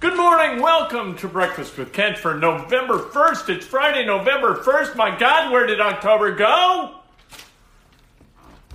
Good morning. Welcome to Breakfast with Kent for November 1st. It's Friday, November 1st. My God, where did October go?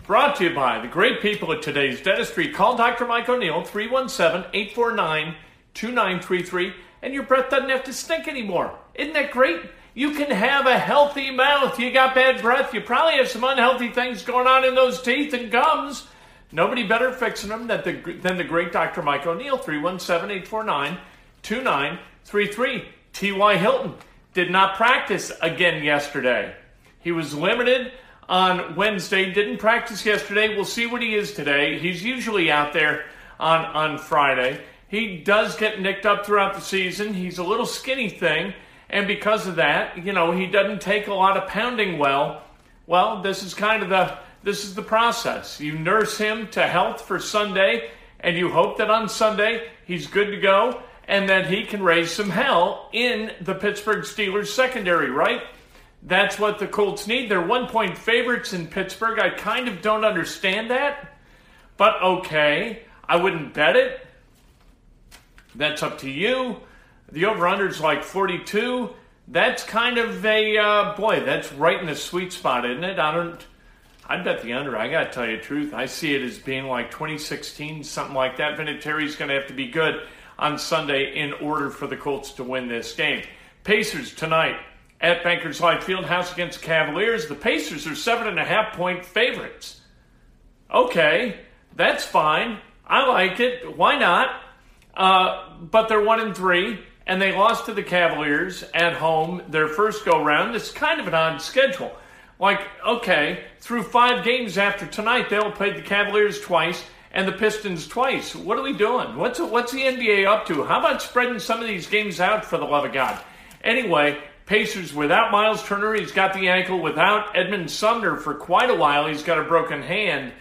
Brought to you by the great people at today's dentistry. Call Dr. Mike O'Neill, 317 849 2933, and your breath doesn't have to stink anymore. Isn't that great? You can have a healthy mouth. You got bad breath. You probably have some unhealthy things going on in those teeth and gums. Nobody better fixing them than the, than the great Dr. Mike O'Neill, 317 849 2933. T.Y. Hilton did not practice again yesterday. He was limited on Wednesday, didn't practice yesterday. We'll see what he is today. He's usually out there on, on Friday. He does get nicked up throughout the season. He's a little skinny thing, and because of that, you know, he doesn't take a lot of pounding well. Well, this is kind of the this is the process. You nurse him to health for Sunday, and you hope that on Sunday he's good to go and that he can raise some hell in the Pittsburgh Steelers secondary, right? That's what the Colts need. They're one point favorites in Pittsburgh. I kind of don't understand that, but okay. I wouldn't bet it. That's up to you. The over under is like 42. That's kind of a, uh, boy, that's right in the sweet spot, isn't it? I don't, I'd bet the under. I got to tell you the truth. I see it as being like 2016, something like that. Vinatieri's going to have to be good on Sunday in order for the Colts to win this game. Pacers tonight at Bankers Life Fieldhouse against Cavaliers. The Pacers are seven and a half point favorites. Okay, that's fine. I like it. Why not? Uh, but they're one and three, and they lost to the Cavaliers at home their first go round. It's kind of an odd schedule. Like, okay, through five games after tonight, they'll play the Cavaliers twice and the Pistons twice. What are we doing? What's what's the NBA up to? How about spreading some of these games out for the love of God? Anyway, Pacers without Miles Turner, he's got the ankle. Without Edmund Sumner for quite a while, he's got a broken hand.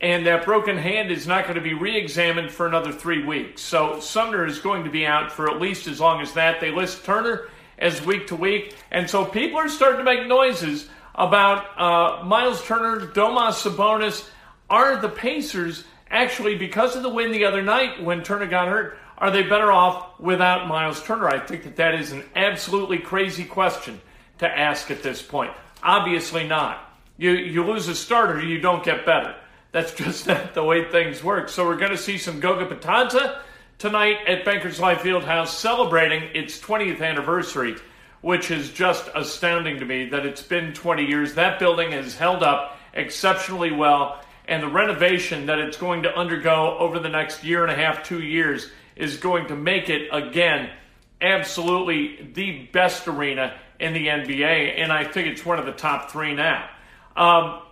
And that broken hand is not going to be re examined for another three weeks. So Sumner is going to be out for at least as long as that. They list Turner as week to week. And so people are starting to make noises about uh, Miles Turner, Domas Sabonis. Are the Pacers actually, because of the win the other night when Turner got hurt, are they better off without Miles Turner? I think that that is an absolutely crazy question to ask at this point. Obviously not. You, you lose a starter, you don't get better. That's just not the way things work. So we're going to see some Goga Bitadze tonight at Bankers Life Fieldhouse celebrating its 20th anniversary, which is just astounding to me that it's been 20 years. That building has held up exceptionally well and the renovation that it's going to undergo over the next year and a half, two years, is going to make it again absolutely the best arena in the NBA, and I think it's one of the top three now. Um,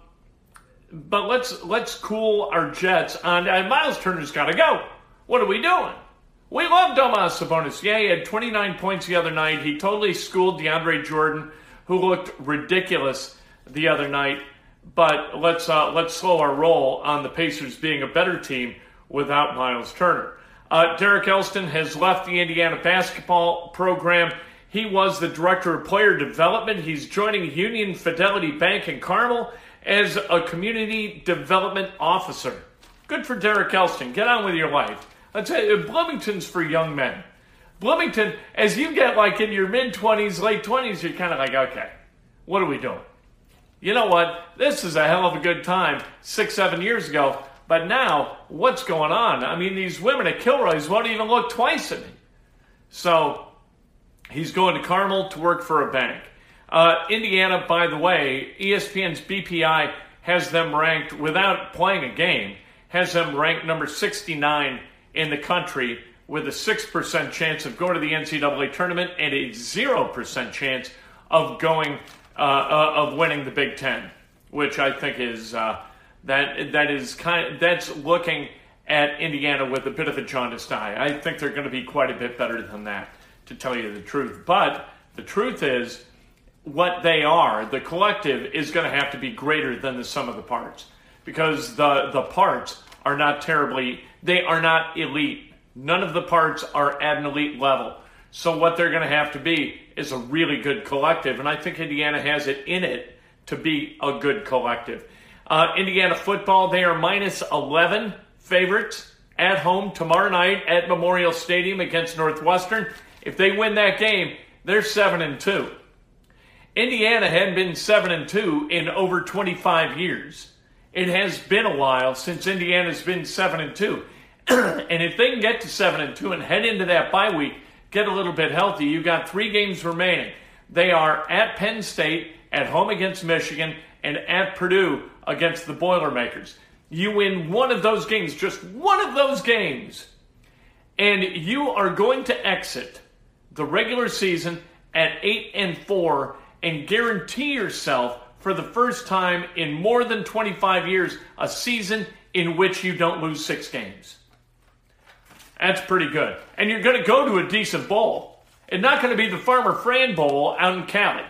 but let's let's cool our jets on uh, Miles Turner's got to go. What are we doing? We love Domas Sabonis. Yeah, he had 29 points the other night. He totally schooled DeAndre Jordan, who looked ridiculous the other night but let's uh, let's slow our roll on the Pacers being a better team without Miles Turner. Uh, Derek Elston has left the Indiana basketball program. He was the director of player development. He's joining Union Fidelity Bank in Carmel as a community development officer. Good for Derek Elston. Get on with your life. I tell you, Bloomington's for young men. Bloomington, as you get like in your mid 20s, late 20s, you're kind of like, okay, what are we doing? You know what? This is a hell of a good time six, seven years ago. But now, what's going on? I mean, these women at Kilroy's won't even look twice at me. So he's going to Carmel to work for a bank. Uh, Indiana, by the way, ESPN's BPI has them ranked without playing a game, has them ranked number 69 in the country with a 6% chance of going to the NCAA tournament and a 0% chance of going uh, uh, of winning the Big Ten, which I think is uh, that that is kind of, that's looking at Indiana with a bit of a jaundiced eye. I think they're going to be quite a bit better than that, to tell you the truth. But the truth is, what they are, the collective, is going to have to be greater than the sum of the parts, because the the parts are not terribly, they are not elite. None of the parts are at an elite level. So what they're going to have to be is a really good collective, and I think Indiana has it in it to be a good collective. Uh, Indiana football, they are minus 11 favorites at home tomorrow night at Memorial Stadium against Northwestern. If they win that game, they're 7 and 2. Indiana hadn't been 7 and 2 in over 25 years. It has been a while since Indiana's been 7 and 2. and if they can get to 7 and 2 and head into that bye week, get a little bit healthy, you've got 3 games remaining. They are at Penn State, at home against Michigan, and at Purdue against the Boilermakers. You win one of those games, just one of those games, and you are going to exit the regular season at 8 and 4 and guarantee yourself for the first time in more than 25 years a season in which you don't lose 6 games. That's pretty good. And you're going to go to a decent bowl. It's not going to be the Farmer Fran Bowl out in Cali.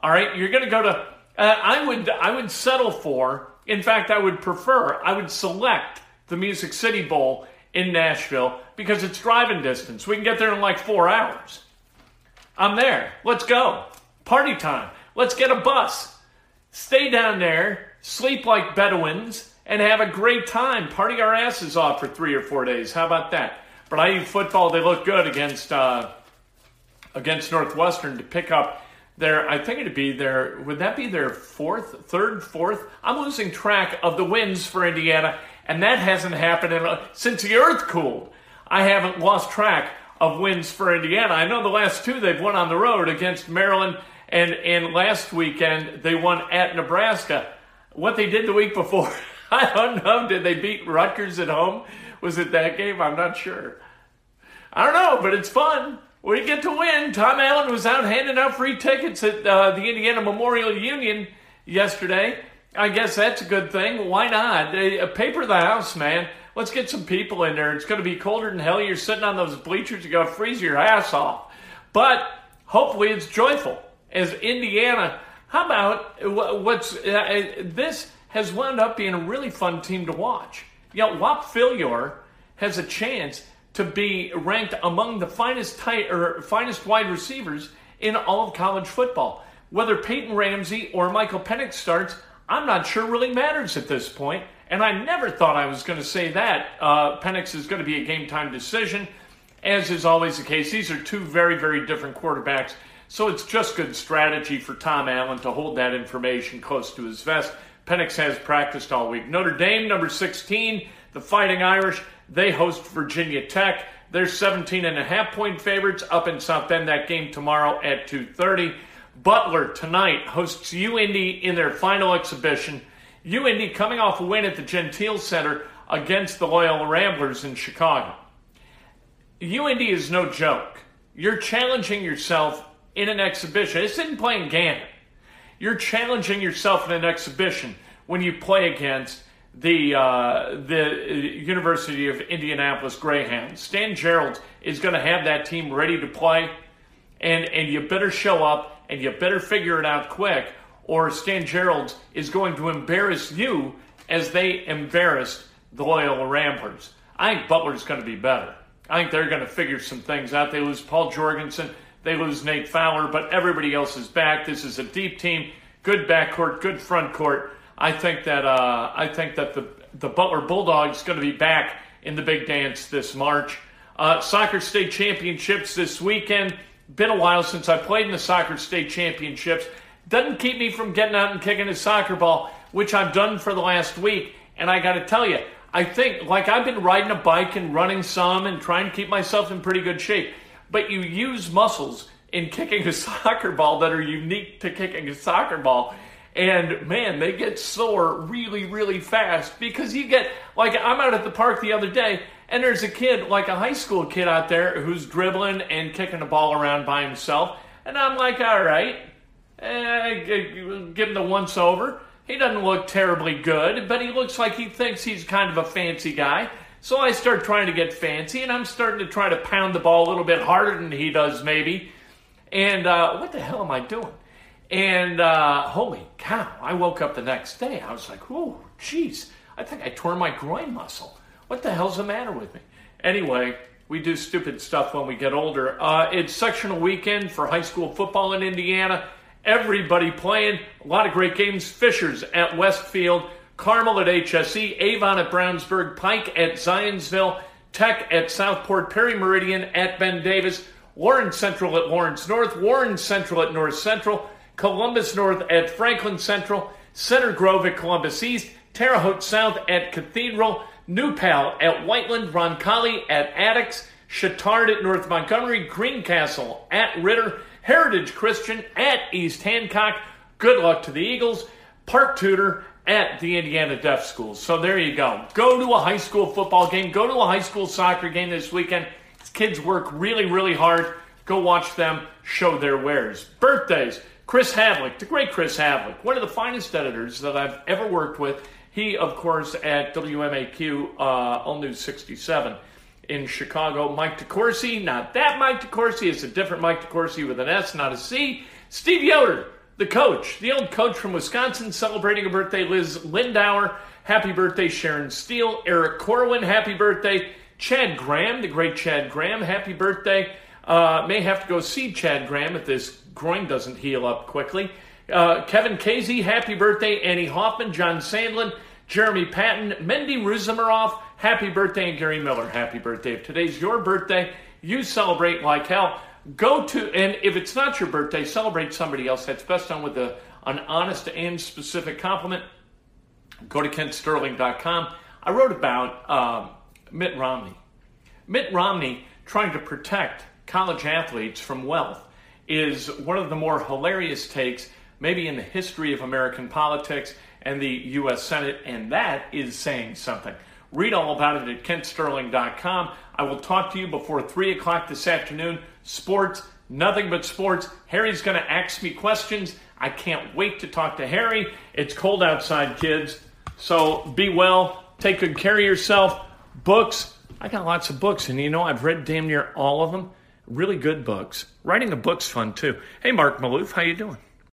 All right, you're going to go to uh, I would I would settle for. In fact, I would prefer. I would select the Music City Bowl in Nashville because it's driving distance. We can get there in like four hours. I'm there. Let's go. Party time. Let's get a bus. Stay down there, sleep like Bedouins, and have a great time. Party our asses off for three or four days. How about that? But I football. They look good against uh, against Northwestern to pick up their, I think it'd be their, would that be their fourth, third, fourth? I'm losing track of the wins for Indiana, and that hasn't happened in, since the earth cooled. I haven't lost track of wins for Indiana. I know the last two they've won on the road against Maryland, and, and last weekend they won at Nebraska. What they did the week before, I don't know. Did they beat Rutgers at home? Was it that game? I'm not sure. I don't know, but it's fun we get to win. Tom Allen was out handing out free tickets at uh, the Indiana Memorial Union yesterday. I guess that's a good thing. Why not? Uh, paper the house, man. Let's get some people in there. It's going to be colder than hell. You're sitting on those bleachers. You're going to freeze your ass off. But hopefully it's joyful. As Indiana, how about what's uh, uh, this has wound up being a really fun team to watch. You know, Whop Philyor has a chance to be ranked among the finest tight or finest wide receivers in all of college football. Whether Peyton Ramsey or Michael Penix starts, I'm not sure really matters at this point. And I never thought I was going to say that. Uh, Penix is going to be a game time decision, as is always the case. These are two very, very different quarterbacks. So it's just good strategy for Tom Allen to hold that information close to his vest. Penix has practiced all week. Notre Dame, number 16, the Fighting Irish. They host Virginia Tech. They're 17 and a half point favorites up in South Bend. That game tomorrow at 2:30. Butler tonight hosts UIndy in their final exhibition. UIndy coming off a win at the Gentile Center against the Loyola Ramblers in Chicago. UIndy is no joke. You're challenging yourself in an exhibition. This isn't playing Gannon. You're challenging yourself in an exhibition when you play against the uh, the University of Indianapolis Greyhounds. Stan Gouard is going to have that team ready to play, and and you better show up and you better figure it out quick, or Stan Gouard is going to embarrass you as they embarrassed the Loyola Ramblers. I think Butler's going to be better. I think they're going to figure some things out. They lose Paul Jorgensen, they lose Nate Fowler, but everybody else is back. This is a deep team, good backcourt, good front court. I think that uh, I think that the the Butler Bulldogs going to be back in the big dance this March. Uh, soccer state championships this weekend. Been a while since I played in the soccer state championships. Doesn't keep me from getting out and kicking a soccer ball, which I've done for the last week. And I got to tell you, I think, like I've been riding a bike and running some and trying to keep myself in pretty good shape. But you use muscles in kicking a soccer ball that are unique to kicking a soccer ball. And man, they get sore really, really fast because you get, like, I'm out at the park the other day and there's a kid, like a high school kid out there, who's dribbling and kicking a ball around by himself. And I'm like, all right, eh, give him the once over. He doesn't look terribly good, but he looks like he thinks he's kind of a fancy guy. So I start trying to get fancy, and I'm starting to try to pound the ball a little bit harder than he does, maybe. And uh, what the hell am I doing? And uh, holy cow, I woke up the next day. I was like, oh, jeez, I think I tore my groin muscle. What the hell's the matter with me? Anyway, we do stupid stuff when we get older. Uh, it's sectional weekend for high school football in Indiana. Everybody playing. A lot of great games. Fishers at Westfield, Carmel at HSE, Avon at Brownsburg, Pike at Zionsville, Tech at Southport, Perry Meridian at Ben Davis, Warren Central at Lawrence North, Warren Central at North Central, Columbus North at Franklin Central, Center Grove at Columbus East, Terre Haute South at Cathedral, New Pal at Whiteland, Roncalli at Attucks, Chittard at North Montgomery, Greencastle at Ritter, Heritage Christian at East Hancock. Good luck to the Eagles. Park Tudor at the Indiana Deaf Schools. So there you go. Go to a high school football game. Go to a high school soccer game this weekend. These kids work really, really hard. Go watch them show their wares. Birthdays. Chris Havlick, the great Chris Havlick, one of the finest editors that I've ever worked with. He, of course, at WMAQ, uh, All News 67 in Chicago. Mike DeCourcy, not that Mike DeCourcy, it's a different Mike DeCourcy with an S, not a C. Steve Yoder, the coach, the old coach from Wisconsin, celebrating a birthday. Liz Lindauer, happy birthday. Sharon Steele, Eric Corwin, happy birthday. Chad Graham, the great Chad Graham, happy birthday. Uh, may have to go see Chad Graham if this groin doesn't heal up quickly. Uh, Kevin Casey, happy birthday. Annie Hoffman, John Sandlin, Jeremy Patton, Mendy Ruzimarov, happy birthday, and Gary Miller, happy birthday. If today's your birthday, you celebrate like hell. Go to, and if it's not your birthday, celebrate somebody else. That's best done with a, an honest and specific compliment. Go to kentsterling.com. I wrote about um, Mitt Romney. Mitt Romney trying to protect college athletes from wealth is one of the more hilarious takes, maybe in the history of American politics and the U.S. Senate, and that is saying something. Read all about it at kentsterling.com. I will talk to you before 3 o'clock this afternoon. Sports, nothing but sports. Harry's going to ask me questions. I can't wait to talk to Harry. It's cold outside, kids. So be well. Take good care of yourself. Books. I got lots of books, and you know, I've read damn near all of them. Really good books. Writing a book's fun, too. Hey, Mark Maloof, how you doing?